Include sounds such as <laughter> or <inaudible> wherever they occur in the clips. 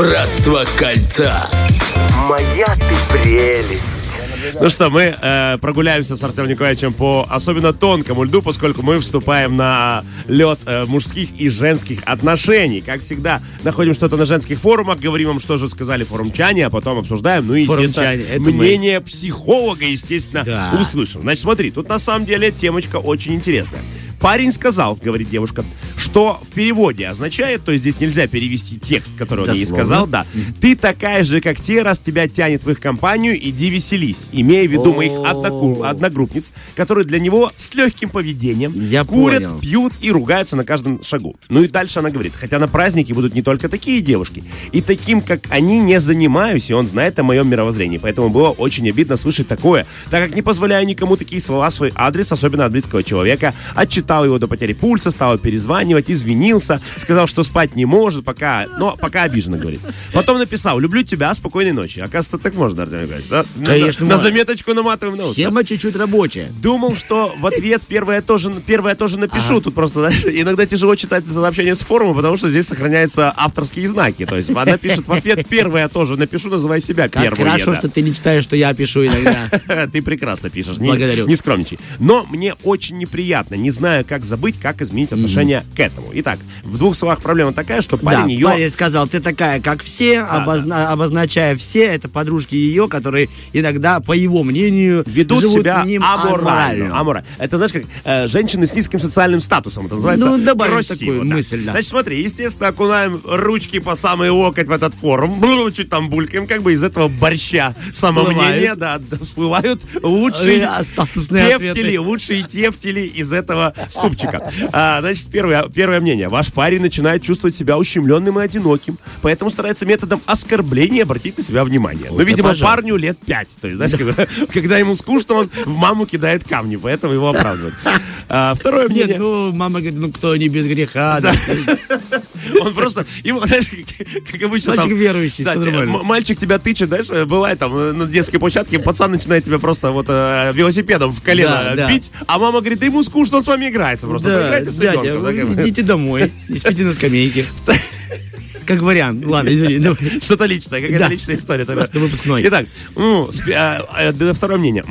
Братство кольца. Моя ты прелесть. Ну что, мы э, прогуляемся с Артемом Николаевичем по особенно тонкому льду, поскольку мы вступаем на лед э, мужских и женских отношений. Как всегда, находим что-то на женских форумах, говорим вам, что же сказали форумчане, а потом обсуждаем. Ну и, естественно, это мы. мнение психолога, естественно, Да. услышим. Значит, смотри, тут на самом деле темочка очень интересная. Парень сказал, говорит девушка, что в переводе означает, то есть здесь нельзя перевести текст, который он ей сказал, да. Ты такая же, как те, раз тебя тянет в их компанию, иди веселись. Имея в виду моих одногру- одногруппниц, которые для него с легким поведением Я курят, понял. пьют и ругаются на каждом шагу. Ну и дальше она говорит, хотя на празднике будут не только такие девушки, и таким, как они, не занимаюсь, и он знает о моем мировоззрении. Поэтому было очень обидно слышать такое, так как не позволяю никому такие слова в свой адрес, особенно от близкого человека. Отчитал его до потери пульса, стал перезванивать, извинился, сказал, что спать не может, пока, но пока обиженно говорит. Потом написал, люблю тебя, спокойной ночи. Оказывается, так можно, Артем Николаевич, да? Конечно, На, на заметочку наматываем на ус. Тема чуть-чуть рабочая. Думал, что в ответ первое тоже, первое тоже напишу. Тут просто знаешь, иногда тяжело читать сообщение с форума, потому что здесь сохраняются авторские знаки. То есть она пишет в ответ первое тоже напишу, называй себя Как первым. хорошо, что ты не читаешь, что я пишу иногда. <laughs> Ты прекрасно пишешь. Благодарю. не скромничай. Но мне очень неприятно, не знаю, как забыть, как изменить отношение к этому. Итак, в двух словах проблема такая, что парень да, ее... парень сказал, ты такая, как все, обозна- обозначая все, это подружки ее, которые иногда, по его мнению, ведут живут себя ним аморально. аморально. Это, знаешь, как э, женщины с низким социальным статусом. Это называется Ну, добавим красиво, такую да. мысль, да. Значит, смотри, естественно, окунаем ручки по самый локоть в этот форум. Блу, чуть там булькаем, как бы из этого борща самомнения, да, да, всплывают лучшие Э, статусные тефтели, ответы. лучшие тефтели из этого супчика. А, значит, первое, первое мнение. Ваш парень начинает чувствовать себя ущемленным и одиноким, поэтому старается методом оскорбления обратить на себя внимание. Ну, видимо, парню лет пять. То есть, знаешь, когда, когда ему скучно, он в маму кидает камни, поэтому его оправдывают. А, второе мнение. Нет, ну, мама говорит, ну, кто не без греха, да. <laughs> Он просто, ему, знаешь, как, обычно Мальчик там... верующий, да, мальчик тебя тычет, знаешь, э, бывает там э, на детской площадке, пацан начинает тебя просто вот э, велосипедом в колено Да, да. бить, а мама говорит, да ему скучно, он с вами играется просто. Да, дядя, да, идите домой и <laughs> спите на скамейке. Как вариант. Ладно, извини. Что-то личное, какая-то личная история. Просто выпускной. Итак, а, а, да, второе мнение.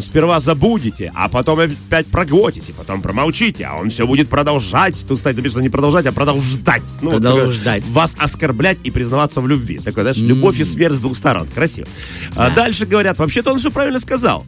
Сперва забудете, а потом опять проглотите, потом промолчите, а он все будет продолжать. Тут, кстати, написано не продолжать, а продолжать. Ну, Продолжать. Вас оскорблять и признаваться в любви. Такое, знаешь, любовь и смерть с двух сторон. Красиво. А дальше говорят, вообще-то он все правильно сказал.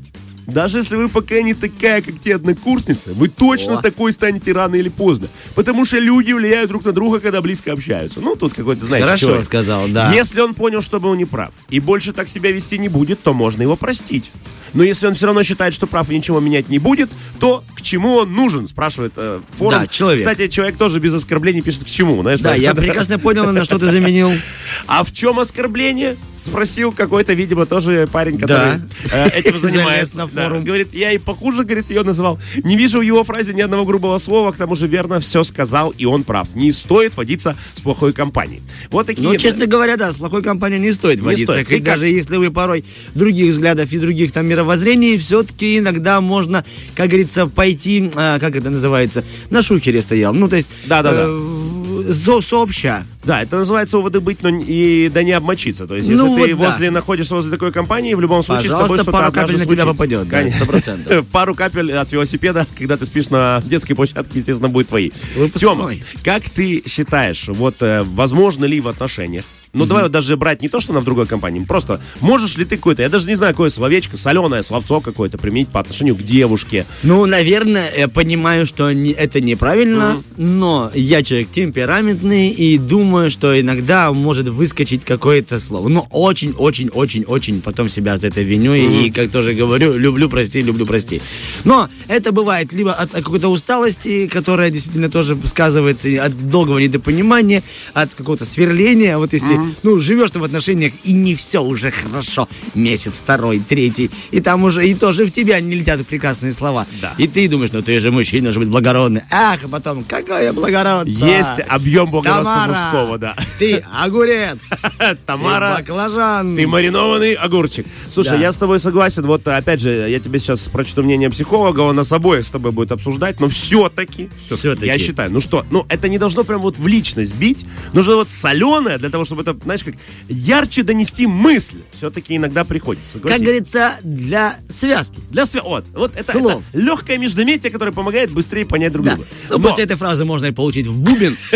Даже если вы пока не такая, как те однокурсницы, вы точно О. такой станете рано или поздно. Потому что люди влияют друг на друга, когда близко общаются. Ну, тут какой-то, знаете, Хорошо человек. сказал, да. Если он понял, что был неправ, и больше так себя вести не будет, то можно его простить. Но если он все равно считает, что прав и ничего менять не будет, то к чему он нужен, спрашивает э, форум. Да, человек. Кстати, человек тоже без оскорблений пишет, к чему. Знаешь, Да, я прекрасно понял, на что ты заменил. <laughs> А в чем оскорбление? Спросил какой-то, видимо, тоже парень, который Да. э, этим <laughs> занимается. на Да. форум. Говорит, я и похуже, говорит, ее называл. Не вижу в его фразе ни одного грубого слова, к тому же верно все сказал, и он прав. Не стоит водиться с плохой компанией. Вот такие... Ну, честно говоря, да, с плохой компанией не стоит Не водиться. стоит. И как- даже если вы порой других взглядов и других там мировоззрений, все-таки иногда можно, как говорится, пойти, а, как это называется, на шухере стоял. Ну, то есть, Да-да-да. э, со- сообща. Да, это называется у воды быть, но и да не обмочиться. То есть, если Ну, ты вот да. возле находишься возле такой компании, в любом случае Пожалуйста, с тобой пару капель на тебя попадет, да, Конечно. 100%. <laughs> Пару капель от велосипеда, когда ты спишь на детской площадке, естественно, будет твои. Тема, как ты считаешь, вот э, возможно ли в отношениях ну, давай вот даже брать не то, что она в другой компании, просто можешь ли ты какое-то, я даже не знаю, какое словечко, соленое словцо какое-то применить по отношению к девушке. Ну, наверное, я понимаю, что не- это неправильно, но я человек темпераментный и думаю, что иногда может выскочить какое-то слово. Но очень-очень-очень-очень потом себя за это виню и, как тоже говорю, люблю, прости, люблю, прости. Но это бывает либо от какой-то усталости, которая действительно тоже сказывается, от долгого недопонимания, от какого-то сверления. Вот если, ну, живешь ты в отношениях, и не все уже хорошо. Месяц, второй, третий, и там уже, и тоже в тебя не летят прекрасные слова. Да. И ты думаешь, ну ты же мужчина, должен быть благородный. Ах, а потом, какое благородство. Есть объем благородства Тамара, мужского, да. Ты огурец. <laughs> Тамара, баклажан. Ты маринованный огурчик. Слушай, Да. я с тобой согласен. Вот опять же, я тебе сейчас прочту мнение психолога, он нас обоих с тобой будет обсуждать, но все-таки, Всё-таки. я считаю, ну что, ну это не должно прям вот в личность бить, нужно вот соленое для того, чтобы что-то, знаешь, как ярче донести мысль все-таки иногда приходится. Как согласись. говорится, для связки. Для свя... Вот, вот это, Слов. это легкое междометие, которое помогает быстрее понять друг Да. друга. Ну, Но- после этой фразы можно и получить в бубен. <laughs>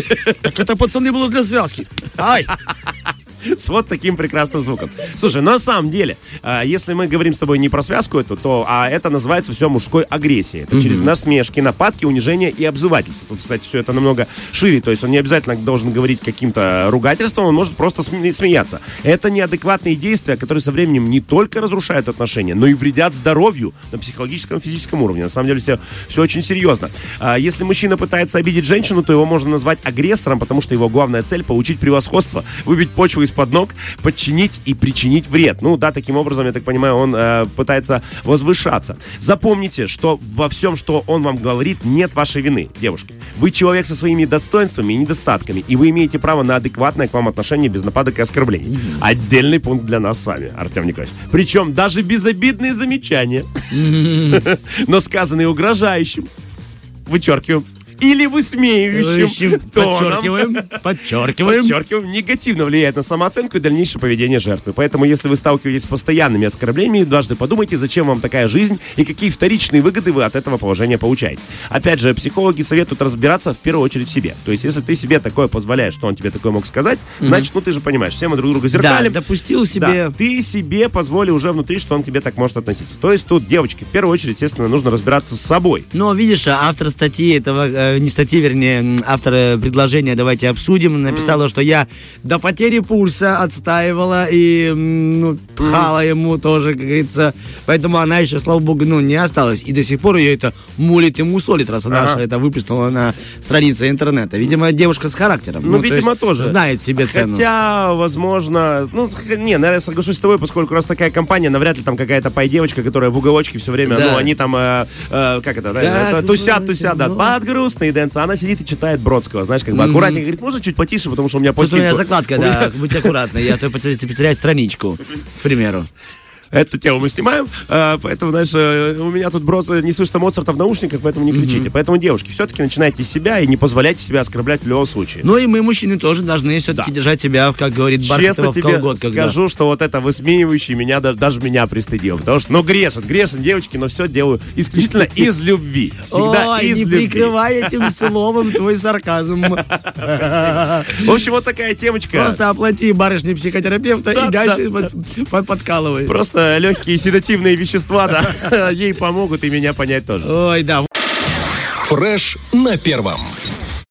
Так это, пацаны, было для связки. Ай! С вот таким прекрасным звуком. Слушай, на самом деле, а, если мы говорим с тобой не про связку эту, то а это называется все мужской агрессией. Это через насмешки, нападки, унижение и обзывательство. Тут, кстати, все это намного шире. То есть он не обязательно должен говорить каким-то ругательством, он может просто сме- смеяться. Это неадекватные действия, которые со временем не только разрушают отношения, но и вредят здоровью на психологическом и физическом уровне. На самом деле все, все очень серьезно. А, Если мужчина пытается обидеть женщину, то его можно назвать агрессором, потому что его главная цель получить превосходство, выбить почву из-под ног, подчинить и причинить вред. Ну да, таким образом, я так понимаю, он э, пытается возвышаться. Запомните, что во всем, что он вам говорит, нет вашей вины, девушки. Вы человек со своими достоинствами и недостатками, и вы имеете право на адекватное к вам отношение без нападок и оскорблений. Отдельный пункт для нас с вами, Артем Николаевич. Причем даже безобидные замечания, <laughs> но сказанные угрожающим, вычеркиваем, или высмеивающим тоном. Подчеркиваем, подчеркиваем. Подчеркиваем, негативно влияет на самооценку и дальнейшее поведение жертвы. Поэтому, если вы сталкиваетесь с постоянными оскорблениями, дважды подумайте, зачем вам такая жизнь и какие вторичные выгоды вы от этого положения получаете. Опять же, психологи советуют разбираться в первую очередь в себе. То есть, если ты себе такое позволяешь, что он тебе такое мог сказать, значит, ну ты же понимаешь, все мы друг друга Да, зеркалим. допустил себе. Да, ты себе позволи уже внутри, что он к тебе так может относиться. То есть тут, девочки, в первую очередь, естественно, нужно разбираться с собой. Но видишь, автор статьи этого, э, не статьи, вернее, м, автор э, предложения «Давайте обсудим» написала, что я до потери пульса отстаивала и ну, пхала ему тоже, как говорится. Поэтому она еще, слава богу, ну, не осталась. И до сих пор ее это мулит и мусолит, раз она Ага. это выплеснула на странице интернета. Видимо, девушка с характером. Ну, то видимо, есть тоже. Знает себе цену. Хотя, возможно, ну, не, наверное, соглашусь с тобой, поскольку раз такая компания, навряд ли там какая-то пай-девочка, которая в уголочке все время, Да. ну, они там, э, э, как это, да, это, тусят, тусят, да, ну. под грустные дэнсы. Она сидит и читает Бродского, знаешь, как бы аккуратненько, говорит, можно чуть потише, потому что у меня Тут у меня закладка, <laughs> да, будь аккуратны, я то потеряю страничку, к примеру. Эту тему мы снимаем, э, поэтому, знаешь, э, у меня тут брод не слышно Моцарта в наушниках, поэтому не кричите. Поэтому, девушки, все-таки начинайте с себя и не позволяйте себя оскорблять в любом случае. Ну и мы, мужчины, тоже должны все-таки Да. держать себя, как говорит Честно Бархатова, в тебе колготках. да. скажу, что вот это высмеивающий меня, да- даже меня пристыдил. Потому что, ну, грешен, грешен, девочки, но все делаю исключительно <laughs> из любви. Всегда Ой, из не любви. прикрывай <laughs> этим словом твой сарказм. В общем, вот такая темочка. Просто оплати барышни психотерапевта Да, и дальше под- под- подкалывай. Просто легкие седативные вещества, да, <laughs> ей помогут и меня понять тоже. Ой, да. Фреш на первом.